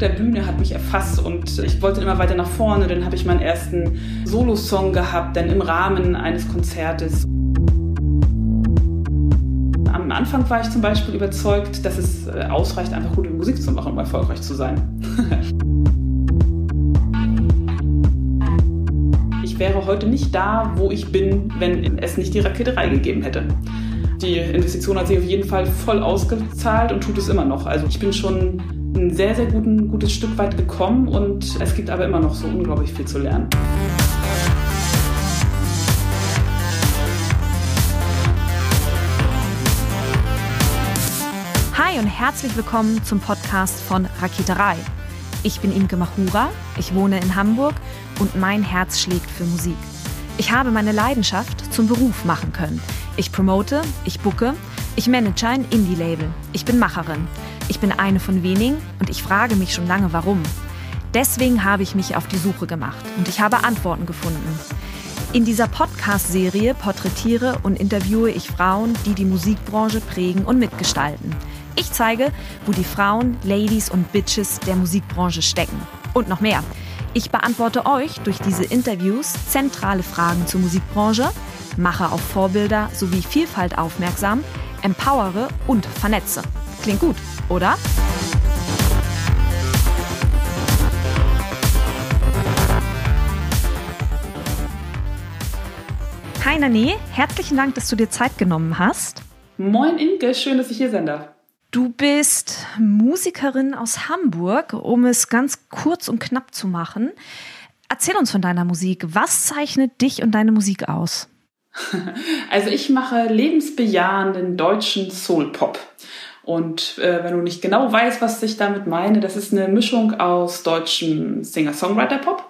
Der Bühne hat mich erfasst und ich wollte immer weiter nach vorne. Dann habe ich meinen ersten Solo-Song gehabt, dann im Rahmen eines Konzertes. Am Anfang war ich zum Beispiel überzeugt, dass es äh, ausreicht, einfach gute Musik zu machen, um erfolgreich zu sein. ich wäre heute nicht da, wo ich bin, wenn es nicht die Raketerei gegeben hätte. Die Investition hat sich auf jeden Fall voll ausgezahlt und tut es immer noch. Also ich bin schon ein sehr, sehr guten, gutes Stück weit gekommen und es gibt aber immer noch so unglaublich viel zu lernen. Hi und herzlich willkommen zum Podcast von Raketerei. Ich bin Imke Machura, ich wohne in Hamburg und mein Herz schlägt für Musik. Ich habe meine Leidenschaft zum Beruf machen können. Ich promote, ich bucke, ich manage ein Indie-Label. Ich bin Macherin. Ich bin eine von wenigen und ich frage mich schon lange, warum. Deswegen habe ich mich auf die Suche gemacht und ich habe Antworten gefunden. In dieser Podcast-Serie porträtiere und interviewe ich Frauen, die die Musikbranche prägen und mitgestalten. Ich zeige, wo die Frauen, Ladies und Bitches der Musikbranche stecken. Und noch mehr. Ich beantworte euch durch diese Interviews zentrale Fragen zur Musikbranche, mache auf Vorbilder sowie Vielfalt aufmerksam, empowere und vernetze. Klingt gut, oder? Hi Nani, herzlichen Dank, dass du dir Zeit genommen hast. Moin Inke, schön, dass ich hier sein darf. Du bist Musikerin aus Hamburg, um es ganz kurz und knapp zu machen. Erzähl uns von deiner Musik. Was zeichnet dich und deine Musik aus? Also ich mache lebensbejahenden deutschen Soul-Pop. Und äh, wenn du nicht genau weißt, was ich damit meine, das ist eine Mischung aus deutschem Singer-Songwriter-Pop.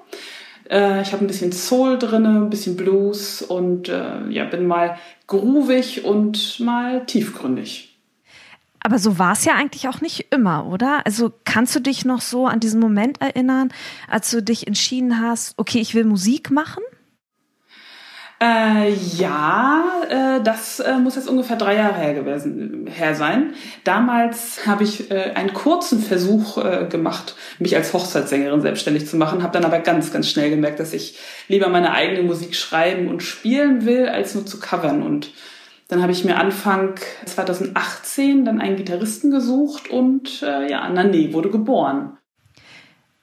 Äh, ich habe ein bisschen Soul drin, ein bisschen Blues und äh, ja, bin mal groovig und mal tiefgründig. Aber so war es ja eigentlich auch nicht immer, oder? Also kannst du dich noch so an diesen Moment erinnern, als du dich entschieden hast, okay, ich will Musik machen? Äh, ja, äh, das äh, muss jetzt ungefähr drei Jahre her gewesen her sein. Damals habe ich äh, einen kurzen Versuch äh, gemacht, mich als Hochzeitssängerin selbstständig zu machen, habe dann aber ganz, ganz schnell gemerkt, dass ich lieber meine eigene Musik schreiben und spielen will, als nur zu covern. Und dann habe ich mir Anfang 2018 dann einen Gitarristen gesucht und äh, ja, Nani wurde geboren.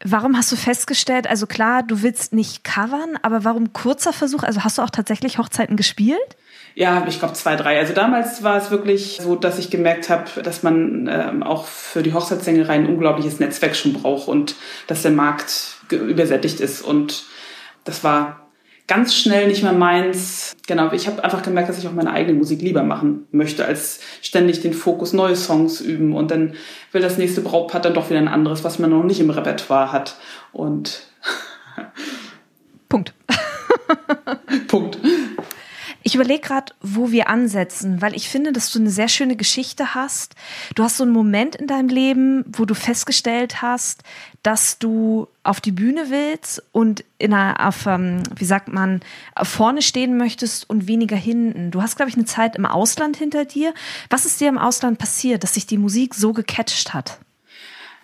Warum hast du festgestellt, also klar, du willst nicht covern, aber warum kurzer Versuch? Also hast du auch tatsächlich Hochzeiten gespielt? Ja, ich glaube zwei, drei. Also damals war es wirklich so, dass ich gemerkt habe, dass man ähm, auch für die Hochzeitssängerei ein unglaubliches Netzwerk schon braucht und dass der Markt übersättigt ist. Und das war ganz schnell nicht mehr meins. Genau, ich habe einfach gemerkt, dass ich auch meine eigene Musik lieber machen möchte, als ständig den Fokus neue Songs üben und dann will das nächste Brautpaar dann doch wieder ein anderes, was man noch nicht im Repertoire hat. Und Punkt. Punkt. Ich überlege gerade, wo wir ansetzen, weil ich finde, dass du eine sehr schöne Geschichte hast. Du hast so einen Moment in deinem Leben, wo du festgestellt hast, dass du auf die Bühne willst und in einer, auf, ähm, wie sagt man, vorne stehen möchtest und weniger hinten. Du hast, glaube ich, eine Zeit im Ausland hinter dir. Was ist dir im Ausland passiert, dass sich die Musik so gecatcht hat?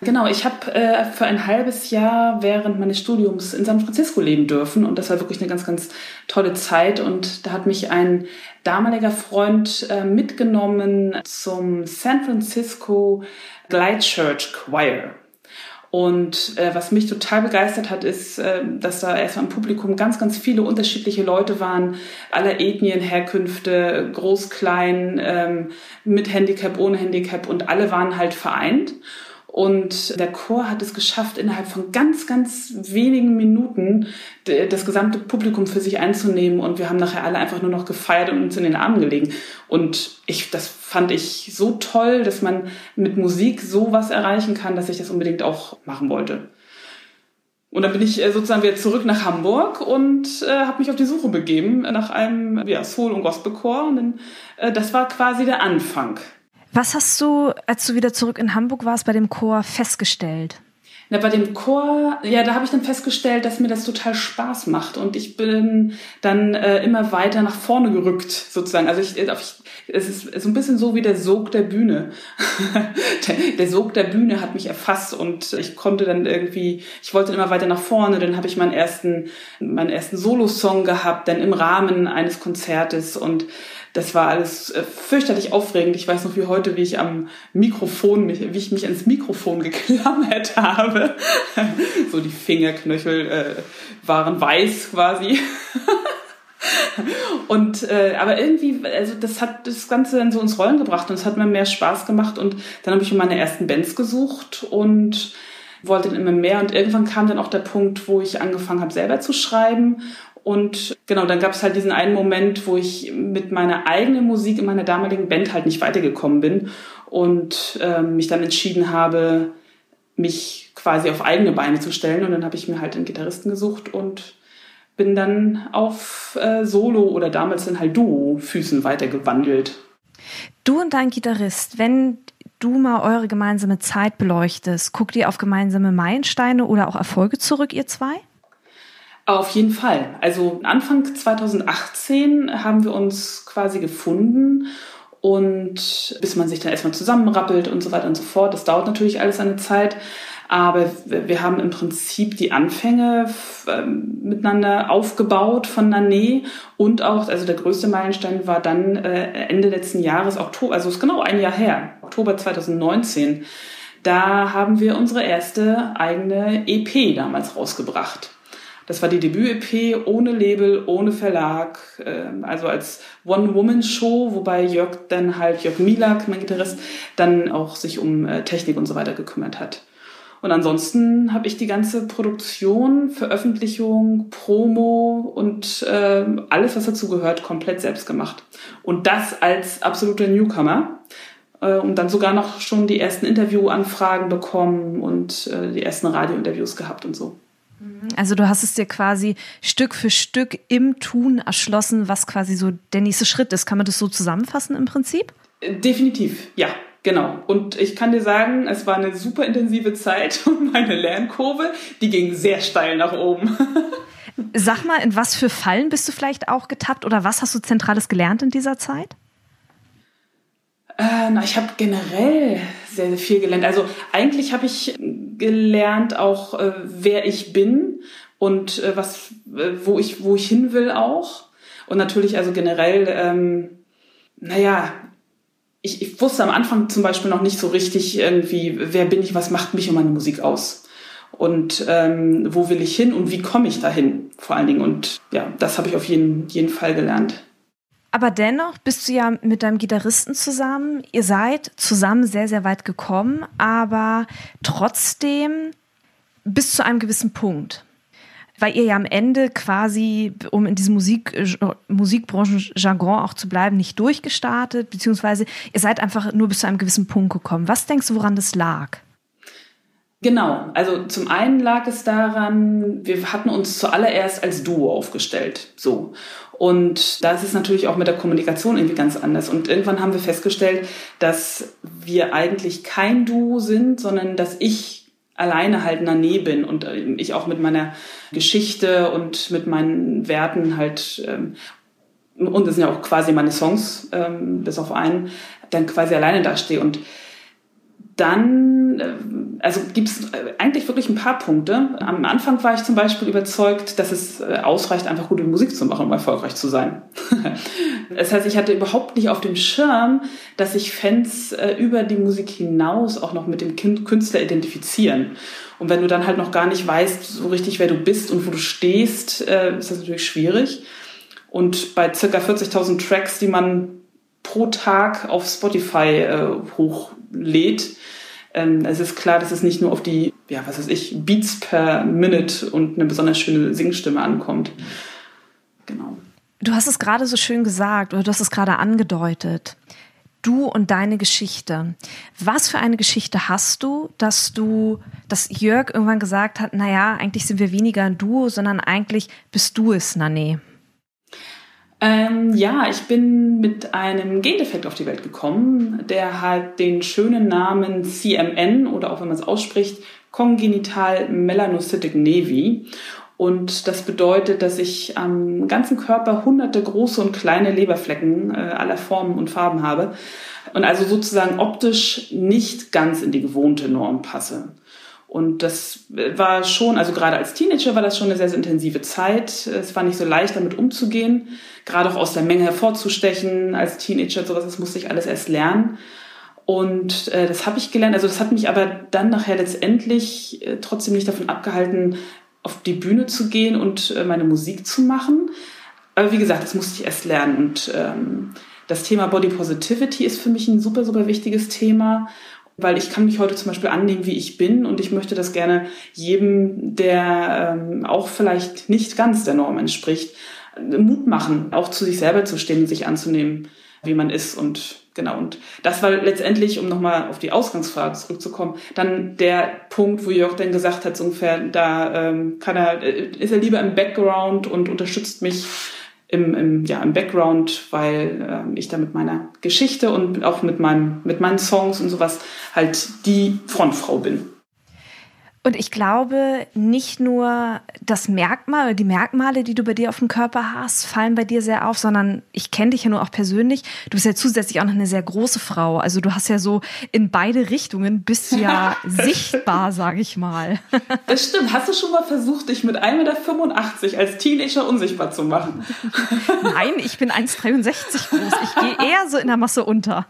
Genau, ich habe äh, für ein halbes Jahr während meines Studiums in San Francisco leben dürfen und das war wirklich eine ganz, ganz tolle Zeit und da hat mich ein damaliger Freund äh, mitgenommen zum San Francisco Glide Church Choir. Und äh, was mich total begeistert hat, ist, äh, dass da erstmal im Publikum ganz, ganz viele unterschiedliche Leute waren, aller Ethnien, Herkünfte, groß, klein, ähm, mit Handicap, ohne Handicap und alle waren halt vereint. Und der Chor hat es geschafft, innerhalb von ganz, ganz wenigen Minuten das gesamte Publikum für sich einzunehmen. Und wir haben nachher alle einfach nur noch gefeiert und uns in den Armen gelegen. Und ich, das fand ich so toll, dass man mit Musik so was erreichen kann, dass ich das unbedingt auch machen wollte. Und dann bin ich äh, sozusagen wieder zurück nach Hamburg und äh, habe mich auf die Suche begeben nach einem ja, Soul- und Gospelchor. Und dann, äh, das war quasi der Anfang was hast du, als du wieder zurück in Hamburg warst, bei dem Chor festgestellt? Na, bei dem Chor, ja, da habe ich dann festgestellt, dass mir das total Spaß macht und ich bin dann äh, immer weiter nach vorne gerückt, sozusagen. Also ich, ich es ist so ein bisschen so wie der Sog der Bühne. der, der Sog der Bühne hat mich erfasst und ich konnte dann irgendwie, ich wollte immer weiter nach vorne, dann habe ich meinen ersten, meinen ersten Solo-Song gehabt, dann im Rahmen eines Konzertes und das war alles äh, fürchterlich aufregend. Ich weiß noch wie heute, wie ich am Mikrofon, wie ich mich ans Mikrofon geklammert habe. so die Fingerknöchel äh, waren weiß quasi. und äh, aber irgendwie, also das hat das Ganze dann so ins Rollen gebracht und es hat mir mehr Spaß gemacht und dann habe ich meine ersten Bands gesucht und wollte dann immer mehr und irgendwann kam dann auch der Punkt, wo ich angefangen habe selber zu schreiben und genau, dann gab es halt diesen einen Moment, wo ich mit meiner eigenen Musik in meiner damaligen Band halt nicht weitergekommen bin und äh, mich dann entschieden habe, mich quasi auf eigene Beine zu stellen. Und dann habe ich mir halt einen Gitarristen gesucht und bin dann auf äh, Solo oder damals dann halt Duo-Füßen weitergewandelt. Du und dein Gitarrist, wenn du mal eure gemeinsame Zeit beleuchtest, guckt ihr auf gemeinsame Meilensteine oder auch Erfolge zurück, ihr zwei? Auf jeden Fall. Also Anfang 2018 haben wir uns quasi gefunden und bis man sich dann erstmal zusammenrappelt und so weiter und so fort. Das dauert natürlich alles eine Zeit. Aber wir haben im Prinzip die Anfänge ähm, miteinander aufgebaut von Nané und auch, also der größte Meilenstein war dann äh, Ende letzten Jahres, Oktober, also ist genau ein Jahr her, Oktober 2019. Da haben wir unsere erste eigene EP damals rausgebracht. Das war die Debüt-EP ohne Label, ohne Verlag, ähm, also als One-Woman-Show, wobei Jörg dann halt, Jörg Milak, mein Gitarrist, dann auch sich um äh, Technik und so weiter gekümmert hat. Und ansonsten habe ich die ganze Produktion, Veröffentlichung, Promo und äh, alles, was dazu gehört, komplett selbst gemacht. Und das als absoluter Newcomer. Äh, und dann sogar noch schon die ersten Interviewanfragen bekommen und äh, die ersten Radiointerviews gehabt und so. Also du hast es dir quasi Stück für Stück im Tun erschlossen, was quasi so der nächste Schritt ist. Kann man das so zusammenfassen im Prinzip? Definitiv, ja. Genau. Und ich kann dir sagen, es war eine super intensive Zeit und meine Lernkurve, die ging sehr steil nach oben. Sag mal, in was für Fallen bist du vielleicht auch getappt oder was hast du Zentrales gelernt in dieser Zeit? Äh, na, ich habe generell sehr, sehr viel gelernt. Also eigentlich habe ich gelernt auch, äh, wer ich bin und äh, was, äh, wo ich, wo ich hin will auch. Und natürlich also generell, ähm, naja, ich, ich wusste am Anfang zum Beispiel noch nicht so richtig irgendwie, wer bin ich, was macht mich und meine Musik aus. Und ähm, wo will ich hin und wie komme ich dahin vor allen Dingen. Und ja, das habe ich auf jeden, jeden Fall gelernt. Aber dennoch bist du ja mit deinem Gitarristen zusammen. Ihr seid zusammen sehr, sehr weit gekommen, aber trotzdem bis zu einem gewissen Punkt. Weil ihr ja am Ende quasi, um in diesem Musik, äh, Musikbranchenjargon auch zu bleiben, nicht durchgestartet, beziehungsweise ihr seid einfach nur bis zu einem gewissen Punkt gekommen. Was denkst du, woran das lag? Genau, also zum einen lag es daran, wir hatten uns zuallererst als Duo aufgestellt, so. Und da ist es natürlich auch mit der Kommunikation irgendwie ganz anders. Und irgendwann haben wir festgestellt, dass wir eigentlich kein Duo sind, sondern dass ich alleine halt Nane bin und äh, ich auch mit meiner Geschichte und mit meinen Werten halt, ähm, und das sind ja auch quasi meine Songs, ähm, bis auf einen, dann quasi alleine dastehe. Und dann, äh, also gibt es äh, eigentlich wirklich ein paar Punkte. Am Anfang war ich zum Beispiel überzeugt, dass es äh, ausreicht, einfach gute Musik zu machen, um erfolgreich zu sein. das heißt, ich hatte überhaupt nicht auf dem Schirm, dass sich Fans über die Musik hinaus auch noch mit dem Künstler identifizieren. Und wenn du dann halt noch gar nicht weißt, so richtig, wer du bist und wo du stehst, ist das natürlich schwierig. Und bei circa 40.000 Tracks, die man pro Tag auf Spotify hochlädt, es ist klar, dass es nicht nur auf die, ja, was weiß ich, Beats per Minute und eine besonders schöne Singstimme ankommt. Genau. Du hast es gerade so schön gesagt oder du hast es gerade angedeutet. Du und deine Geschichte. Was für eine Geschichte hast du, dass du, dass Jörg irgendwann gesagt hat, naja, eigentlich sind wir weniger ein Duo, sondern eigentlich bist du es, Nane? Ähm, ja, ich bin mit einem Gendefekt auf die Welt gekommen. Der hat den schönen Namen CMN oder auch wenn man es ausspricht, Congenital Melanocytic Nevi. Und das bedeutet, dass ich am ganzen Körper hunderte große und kleine Leberflecken äh, aller Formen und Farben habe und also sozusagen optisch nicht ganz in die gewohnte Norm passe. Und das war schon, also gerade als Teenager war das schon eine sehr, sehr intensive Zeit. Es war nicht so leicht, damit umzugehen, gerade auch aus der Menge hervorzustechen als Teenager, sowas, das musste ich alles erst lernen. Und äh, das habe ich gelernt. Also das hat mich aber dann nachher letztendlich äh, trotzdem nicht davon abgehalten, auf die Bühne zu gehen und äh, meine Musik zu machen. Aber wie gesagt, das musste ich erst lernen. Und ähm, das Thema Body Positivity ist für mich ein super, super wichtiges Thema weil ich kann mich heute zum Beispiel annehmen, wie ich bin und ich möchte das gerne jedem, der ähm, auch vielleicht nicht ganz der Norm entspricht, Mut machen, auch zu sich selber zu stehen und sich anzunehmen, wie man ist und genau. Und das war letztendlich, um nochmal auf die Ausgangsfrage zurückzukommen, dann der Punkt, wo Jörg dann gesagt hat, so ungefähr, da ähm, kann er, äh, ist er lieber im Background und unterstützt mich im, im, ja, im Background, weil äh, ich da mit meiner Geschichte und auch mit, meinem, mit meinen Songs und sowas halt die Frontfrau bin. Und ich glaube, nicht nur das Merkmal, die Merkmale, die du bei dir auf dem Körper hast, fallen bei dir sehr auf, sondern ich kenne dich ja nur auch persönlich. Du bist ja zusätzlich auch noch eine sehr große Frau. Also du hast ja so in beide Richtungen bist du ja sichtbar, sage ich mal. Das stimmt. Hast du schon mal versucht, dich mit 1,85 Meter als Teenager unsichtbar zu machen? Nein, ich bin 1,63 groß. Ich gehe eher so in der Masse unter.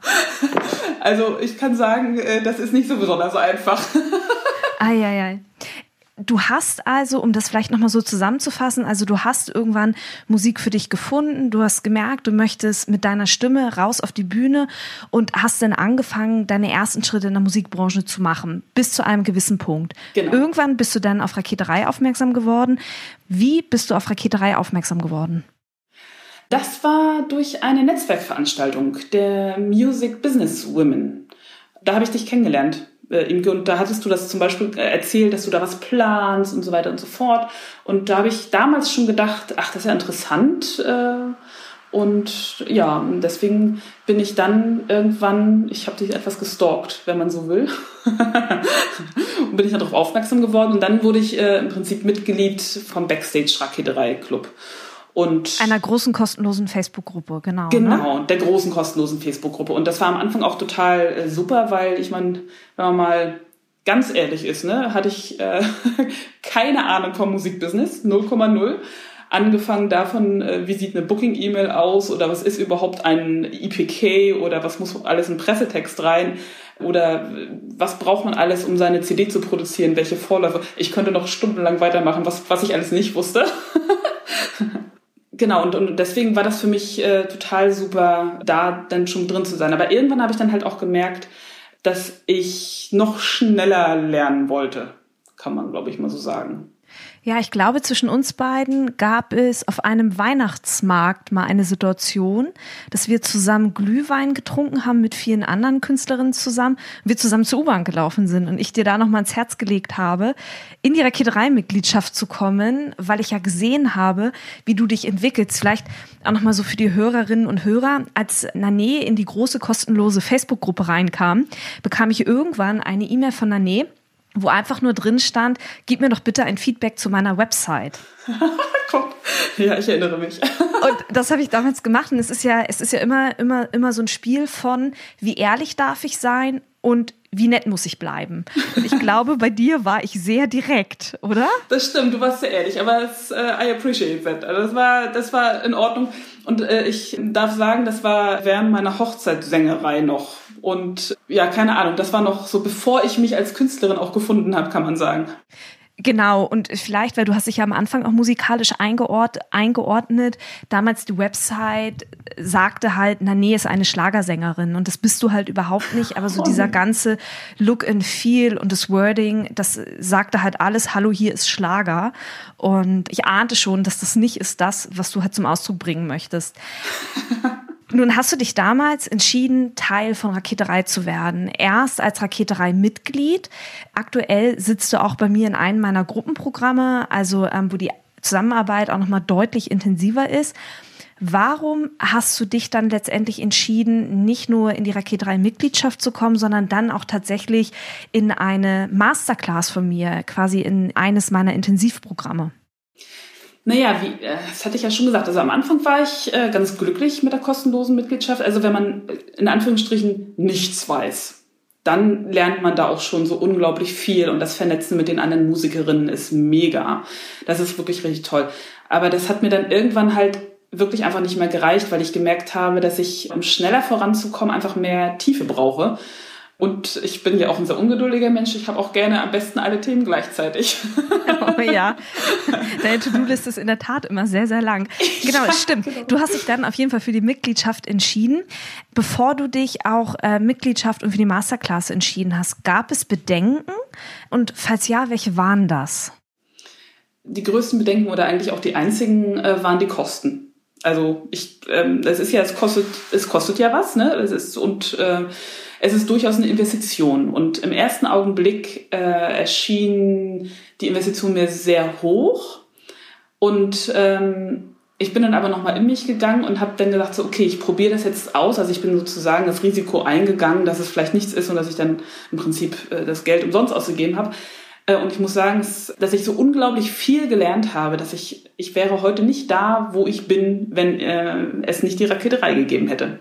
Also ich kann sagen, äh, das ist nicht so besonders einfach. Eieiei. Du hast also, um das vielleicht nochmal so zusammenzufassen, also du hast irgendwann Musik für dich gefunden, du hast gemerkt, du möchtest mit deiner Stimme raus auf die Bühne und hast dann angefangen, deine ersten Schritte in der Musikbranche zu machen, bis zu einem gewissen Punkt. Genau. Irgendwann bist du dann auf Raketerei aufmerksam geworden. Wie bist du auf Raketerei aufmerksam geworden? Das war durch eine Netzwerkveranstaltung der Music Business Women. Da habe ich dich kennengelernt Imke, und da hattest du das zum Beispiel äh, erzählt, dass du da was planst und so weiter und so fort. Und da habe ich damals schon gedacht, ach, das ist ja interessant. Äh, und ja, deswegen bin ich dann irgendwann, ich habe dich etwas gestalkt, wenn man so will. und bin ich darauf aufmerksam geworden. Und dann wurde ich äh, im Prinzip Mitglied vom Backstage Raketerei Club. Und einer großen kostenlosen Facebook-Gruppe, genau. Genau, ne? der großen kostenlosen Facebook-Gruppe. Und das war am Anfang auch total äh, super, weil ich meine, wenn man mal ganz ehrlich ist, ne, hatte ich äh, keine Ahnung vom Musikbusiness, 0,0. Angefangen davon, äh, wie sieht eine Booking-E-Mail aus oder was ist überhaupt ein IPK oder was muss alles in Pressetext rein oder äh, was braucht man alles, um seine CD zu produzieren, welche Vorläufe. Ich könnte noch stundenlang weitermachen, was, was ich alles nicht wusste. Genau, und, und deswegen war das für mich äh, total super, da dann schon drin zu sein. Aber irgendwann habe ich dann halt auch gemerkt, dass ich noch schneller lernen wollte, kann man, glaube ich, mal so sagen. Ja, ich glaube, zwischen uns beiden gab es auf einem Weihnachtsmarkt mal eine Situation, dass wir zusammen Glühwein getrunken haben mit vielen anderen Künstlerinnen zusammen, wir zusammen zur U-Bahn gelaufen sind und ich dir da nochmal ins Herz gelegt habe, in die Raketerei-Mitgliedschaft zu kommen, weil ich ja gesehen habe, wie du dich entwickelst. Vielleicht auch nochmal so für die Hörerinnen und Hörer, als Nane in die große kostenlose Facebook-Gruppe reinkam, bekam ich irgendwann eine E-Mail von Nane, wo einfach nur drin stand, gib mir doch bitte ein Feedback zu meiner Website. ja, ich erinnere mich. und das habe ich damals gemacht und es ist ja, es ist ja immer, immer, immer so ein Spiel von, wie ehrlich darf ich sein und wie nett muss ich bleiben? Und ich glaube, bei dir war ich sehr direkt, oder? Das stimmt, du warst sehr ehrlich, aber es, äh, I appreciate that. Also das war, das war in Ordnung. Und äh, ich darf sagen, das war während meiner Hochzeitssängerei noch. Und ja, keine Ahnung, das war noch so, bevor ich mich als Künstlerin auch gefunden habe, kann man sagen. Genau, und vielleicht, weil du hast dich ja am Anfang auch musikalisch eingeord eingeordnet, damals die Website sagte halt, na nee, ist eine Schlagersängerin. Und das bist du halt überhaupt nicht, aber so dieser ganze Look and Feel und das Wording, das sagte halt alles, hallo, hier ist Schlager. Und ich ahnte schon, dass das nicht ist das, was du halt zum Ausdruck bringen möchtest. Nun hast du dich damals entschieden, Teil von Raketerei zu werden. Erst als Raketerei-Mitglied. Aktuell sitzt du auch bei mir in einem meiner Gruppenprogramme, also ähm, wo die Zusammenarbeit auch nochmal deutlich intensiver ist. Warum hast du dich dann letztendlich entschieden, nicht nur in die Raket 3 Mitgliedschaft zu kommen, sondern dann auch tatsächlich in eine Masterclass von mir, quasi in eines meiner Intensivprogramme? Naja, wie, äh, das hatte ich ja schon gesagt. Also am Anfang war ich äh, ganz glücklich mit der kostenlosen Mitgliedschaft. Also wenn man in Anführungsstrichen nichts weiß, dann lernt man da auch schon so unglaublich viel und das Vernetzen mit den anderen Musikerinnen ist mega. Das ist wirklich richtig toll. Aber das hat mir dann irgendwann halt wirklich einfach nicht mehr gereicht, weil ich gemerkt habe, dass ich, um schneller voranzukommen, einfach mehr Tiefe brauche. Und ich bin ja auch ein sehr ungeduldiger Mensch. Ich habe auch gerne am besten alle Themen gleichzeitig. Oh ja, deine To-Do-Liste ist in der Tat immer sehr, sehr lang. Genau, ja, stimmt. Genau. Du hast dich dann auf jeden Fall für die Mitgliedschaft entschieden. Bevor du dich auch äh, Mitgliedschaft und für die Masterclass entschieden hast, gab es Bedenken? Und falls ja, welche waren das? Die größten Bedenken oder eigentlich auch die einzigen äh, waren die Kosten. Also ich, ähm, das ist ja, es kostet, es kostet ja was, ne? Es ist und äh, es ist durchaus eine Investition. Und im ersten Augenblick äh, erschien die Investition mir sehr hoch. Und ähm, ich bin dann aber nochmal in mich gegangen und habe dann gesagt, so, okay, ich probiere das jetzt aus. Also ich bin sozusagen das Risiko eingegangen, dass es vielleicht nichts ist und dass ich dann im Prinzip äh, das Geld umsonst ausgegeben habe. Äh, und ich muss sagen, dass ich so unglaublich viel gelernt habe, dass ich, ich wäre heute nicht da, wo ich bin, wenn äh, es nicht die Raketerei gegeben hätte.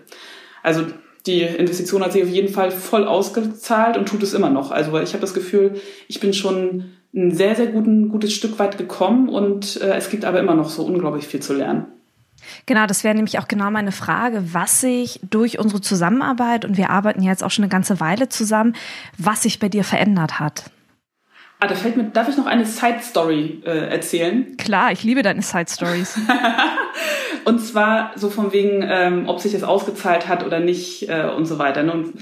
Also die Investition hat sich auf jeden Fall voll ausgezahlt und tut es immer noch. Also ich habe das Gefühl, ich bin schon ein sehr, sehr guten, gutes Stück weit gekommen und äh, es gibt aber immer noch so unglaublich viel zu lernen. Genau, das wäre nämlich auch genau meine Frage, was sich durch unsere Zusammenarbeit, und wir arbeiten jetzt auch schon eine ganze Weile zusammen, was sich bei dir verändert hat. Ah, da fällt mir, darf ich noch eine Side Story äh, erzählen? Klar, ich liebe deine Side Stories. und zwar so von wegen, ähm, ob sich das ausgezahlt hat oder nicht äh, und so weiter. Ne? Und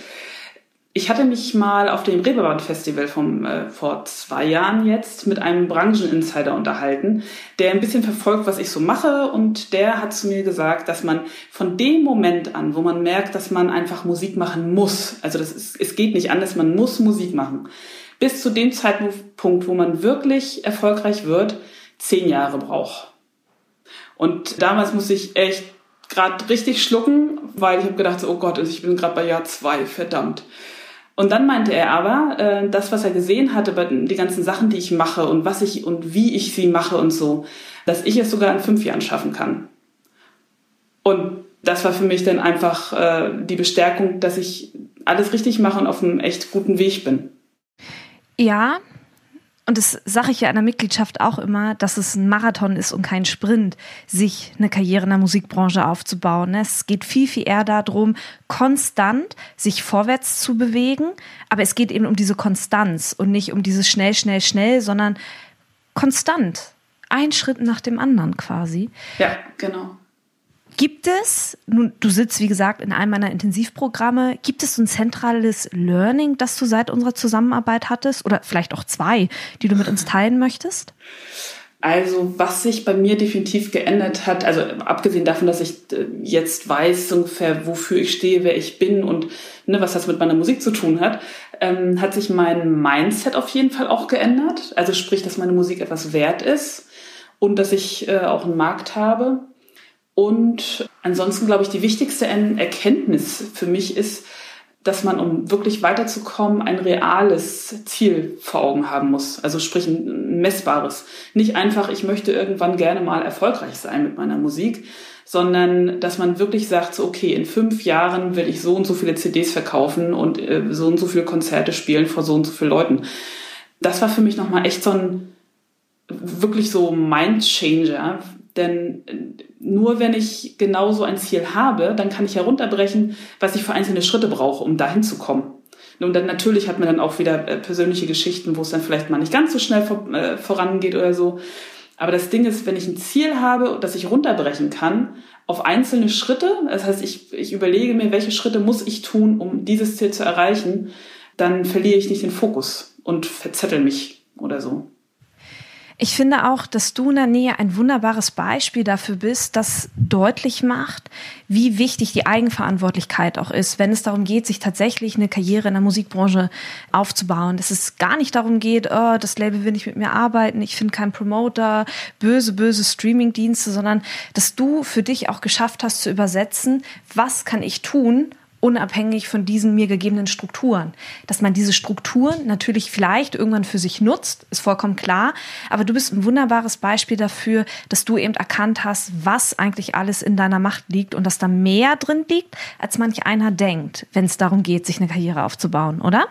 ich hatte mich mal auf dem Reeperbahn Festival vom, äh, vor zwei Jahren jetzt mit einem Brancheninsider unterhalten, der ein bisschen verfolgt, was ich so mache. Und der hat zu mir gesagt, dass man von dem Moment an, wo man merkt, dass man einfach Musik machen muss, also das ist, es geht nicht anders, man muss Musik machen bis zu dem Zeitpunkt, wo man wirklich erfolgreich wird, zehn Jahre braucht. Und damals musste ich echt gerade richtig schlucken, weil ich habe gedacht, oh Gott, ich bin gerade bei Jahr zwei, verdammt. Und dann meinte er aber, äh, das, was er gesehen hatte, die ganzen Sachen, die ich mache und was ich und wie ich sie mache und so, dass ich es sogar in fünf Jahren schaffen kann. Und das war für mich dann einfach äh, die Bestärkung, dass ich alles richtig mache und auf einem echt guten Weg bin. Ja, und das sage ich ja in der Mitgliedschaft auch immer, dass es ein Marathon ist und kein Sprint, sich eine Karriere in der Musikbranche aufzubauen. Es geht viel, viel eher darum, konstant sich vorwärts zu bewegen. Aber es geht eben um diese Konstanz und nicht um dieses schnell, schnell, schnell, sondern konstant. Ein Schritt nach dem anderen quasi. Ja, genau. Gibt es, nun, du sitzt wie gesagt in einem meiner Intensivprogramme, gibt es ein zentrales Learning, das du seit unserer Zusammenarbeit hattest oder vielleicht auch zwei, die du mit uns teilen möchtest? Also, was sich bei mir definitiv geändert hat, also abgesehen davon, dass ich äh, jetzt weiß ungefähr, wofür ich stehe, wer ich bin und ne, was das mit meiner Musik zu tun hat, ähm, hat sich mein Mindset auf jeden Fall auch geändert. Also sprich, dass meine Musik etwas wert ist und dass ich äh, auch einen Markt habe. Und ansonsten glaube ich, die wichtigste Erkenntnis für mich ist, dass man, um wirklich weiterzukommen, ein reales Ziel vor Augen haben muss. Also sprich ein messbares. Nicht einfach, ich möchte irgendwann gerne mal erfolgreich sein mit meiner Musik, sondern dass man wirklich sagt, so, okay, in fünf Jahren will ich so und so viele CDs verkaufen und äh, so und so viele Konzerte spielen vor so und so vielen Leuten. Das war für mich nochmal echt so ein wirklich so Mind-Changer, denn äh, nur wenn ich genau so ein Ziel habe, dann kann ich herunterbrechen, was ich für einzelne Schritte brauche, um dahin zu kommen. Und dann natürlich hat man dann auch wieder äh, persönliche Geschichten, wo es dann vielleicht mal nicht ganz so schnell äh, vorangeht oder so. Aber das Ding ist, wenn ich ein Ziel habe, das ich runterbrechen kann auf einzelne Schritte, das heißt, ich, ich überlege mir, welche Schritte muss ich tun, um dieses Ziel zu erreichen, dann verliere ich nicht den Fokus und verzettel mich oder so. Ich finde auch, dass du in der Nähe ein wunderbares Beispiel dafür bist, das deutlich macht, wie wichtig die Eigenverantwortlichkeit auch ist, wenn es darum geht, sich tatsächlich eine Karriere in der Musikbranche aufzubauen. Dass es gar nicht darum geht, oh, das Label will nicht mit mir arbeiten, ich finde keinen Promoter, böse, böse Streamingdienste, sondern dass du für dich auch geschafft hast zu übersetzen, was kann ich tun, unabhängig von diesen mir gegebenen Strukturen. Dass man diese Strukturen natürlich vielleicht irgendwann für sich nutzt, ist vollkommen klar. Aber du bist ein wunderbares Beispiel dafür, dass du eben erkannt hast, was eigentlich alles in deiner Macht liegt und dass da mehr drin liegt, als manch einer denkt, wenn es darum geht, sich eine Karriere aufzubauen, oder?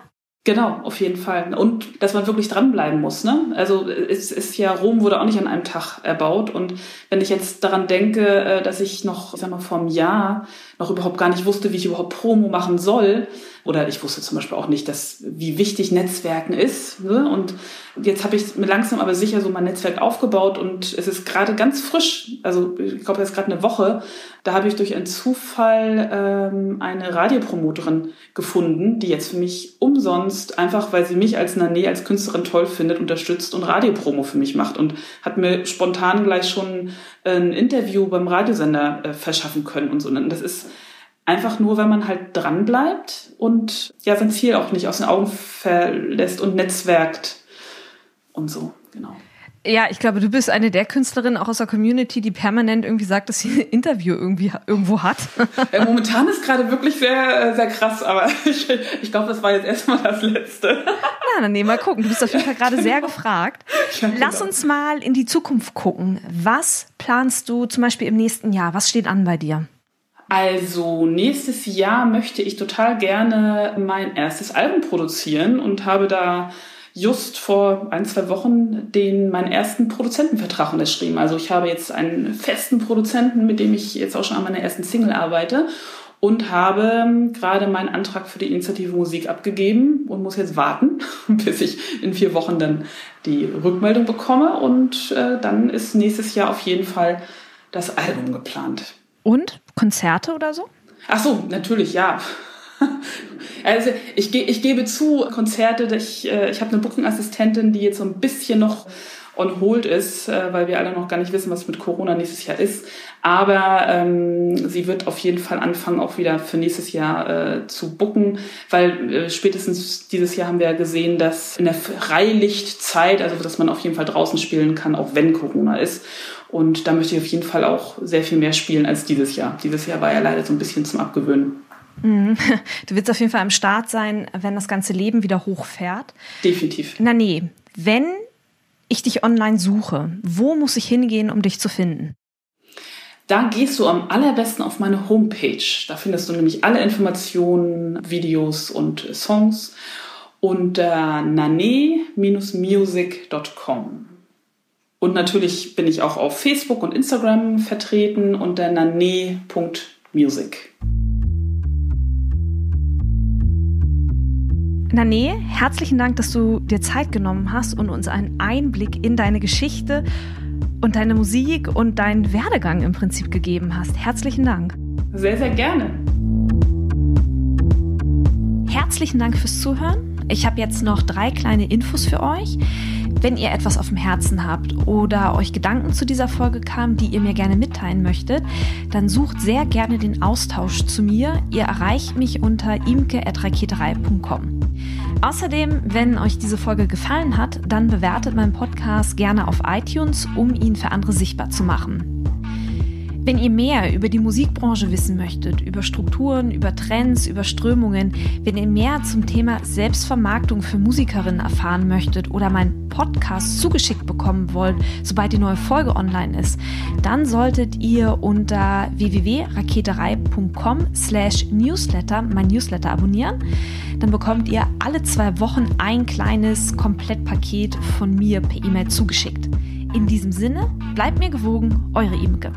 Genau, auf jeden Fall. Und dass man wirklich dranbleiben muss. Ne? Also es ist ja, Rom wurde auch nicht an einem Tag erbaut. Und wenn ich jetzt daran denke, äh, dass ich noch, ich sag mal, vor einem Jahr noch überhaupt gar nicht wusste, wie ich überhaupt Promo machen soll, oder ich wusste zum Beispiel auch nicht, dass, wie wichtig Netzwerken ist. Ne? Und jetzt habe ich mir langsam aber sicher so mein Netzwerk aufgebaut und es ist gerade ganz frisch. Also ich glaube, ist gerade eine Woche. Da habe ich durch einen Zufall ähm, eine Radiopromoterin gefunden, die jetzt für mich umsonst, einfach weil sie mich als Nane, als Künstlerin toll findet, unterstützt und Radiopromo für mich macht und hat mir spontan gleich schon ein Interview beim Radiosender äh, verschaffen können und so. Und das ist Einfach nur, wenn man halt dran bleibt und ja sein Ziel auch nicht aus den Augen verlässt und netzwerkt und so, genau. Ja, ich glaube, du bist eine der Künstlerinnen auch aus der Community, die permanent irgendwie sagt, dass sie ein Interview irgendwie irgendwo hat. Ja, momentan ist gerade wirklich sehr, sehr krass, aber ich, ich glaube, das war jetzt erstmal das Letzte. Na, dann nee, mal gucken. Du bist auf jeden Fall gerade sehr gefragt. Ja, genau. Lass uns mal in die Zukunft gucken. Was planst du zum Beispiel im nächsten Jahr? Was steht an bei dir? Also nächstes Jahr möchte ich total gerne mein erstes Album produzieren und habe da just vor ein, zwei Wochen den meinen ersten Produzentenvertrag unterschrieben. Also ich habe jetzt einen festen Produzenten, mit dem ich jetzt auch schon an meiner ersten Single arbeite und habe gerade meinen Antrag für die Initiative Musik abgegeben und muss jetzt warten, bis ich in vier Wochen dann die Rückmeldung bekomme und äh, dann ist nächstes Jahr auf jeden Fall das Album geplant. Und Konzerte oder so? Ach so, natürlich, ja. Also ich, ich gebe zu, Konzerte, ich, äh, ich habe eine Booking-Assistentin, die jetzt so ein bisschen noch on hold ist, äh, weil wir alle noch gar nicht wissen, was mit Corona nächstes Jahr ist. Aber ähm, sie wird auf jeden Fall anfangen, auch wieder für nächstes Jahr äh, zu bucken, weil äh, spätestens dieses Jahr haben wir ja gesehen, dass in der Freilichtzeit, also dass man auf jeden Fall draußen spielen kann, auch wenn Corona ist. Und da möchte ich auf jeden Fall auch sehr viel mehr spielen als dieses Jahr. Dieses Jahr war ja leider so ein bisschen zum Abgewöhnen. Mhm. Du willst auf jeden Fall am Start sein, wenn das ganze Leben wieder hochfährt. Definitiv. Na nee, wenn ich dich online suche, wo muss ich hingehen, um dich zu finden? Da gehst du am allerbesten auf meine Homepage. Da findest du nämlich alle Informationen, Videos und Songs unter nane-music.com. Und natürlich bin ich auch auf Facebook und Instagram vertreten unter nane.music. Nane, herzlichen Dank, dass du dir Zeit genommen hast und uns einen Einblick in deine Geschichte und deine Musik und deinen Werdegang im Prinzip gegeben hast. Herzlichen Dank. Sehr, sehr gerne. Herzlichen Dank fürs Zuhören. Ich habe jetzt noch drei kleine Infos für euch. Wenn ihr etwas auf dem Herzen habt oder euch Gedanken zu dieser Folge kamen, die ihr mir gerne mitteilen möchtet, dann sucht sehr gerne den Austausch zu mir. Ihr erreicht mich unter imke.raketerei.com. Außerdem, wenn euch diese Folge gefallen hat, dann bewertet meinen Podcast gerne auf iTunes, um ihn für andere sichtbar zu machen. Wenn ihr mehr über die Musikbranche wissen möchtet, über Strukturen, über Trends, über Strömungen, wenn ihr mehr zum Thema Selbstvermarktung für Musikerinnen erfahren möchtet oder meinen Podcast zugeschickt bekommen wollt, sobald die neue Folge online ist, dann solltet ihr unter www.raketerei.com slash newsletter mein Newsletter abonnieren. Dann bekommt ihr alle zwei Wochen ein kleines Komplettpaket von mir per E-Mail zugeschickt. In diesem Sinne, bleibt mir gewogen, eure Imke.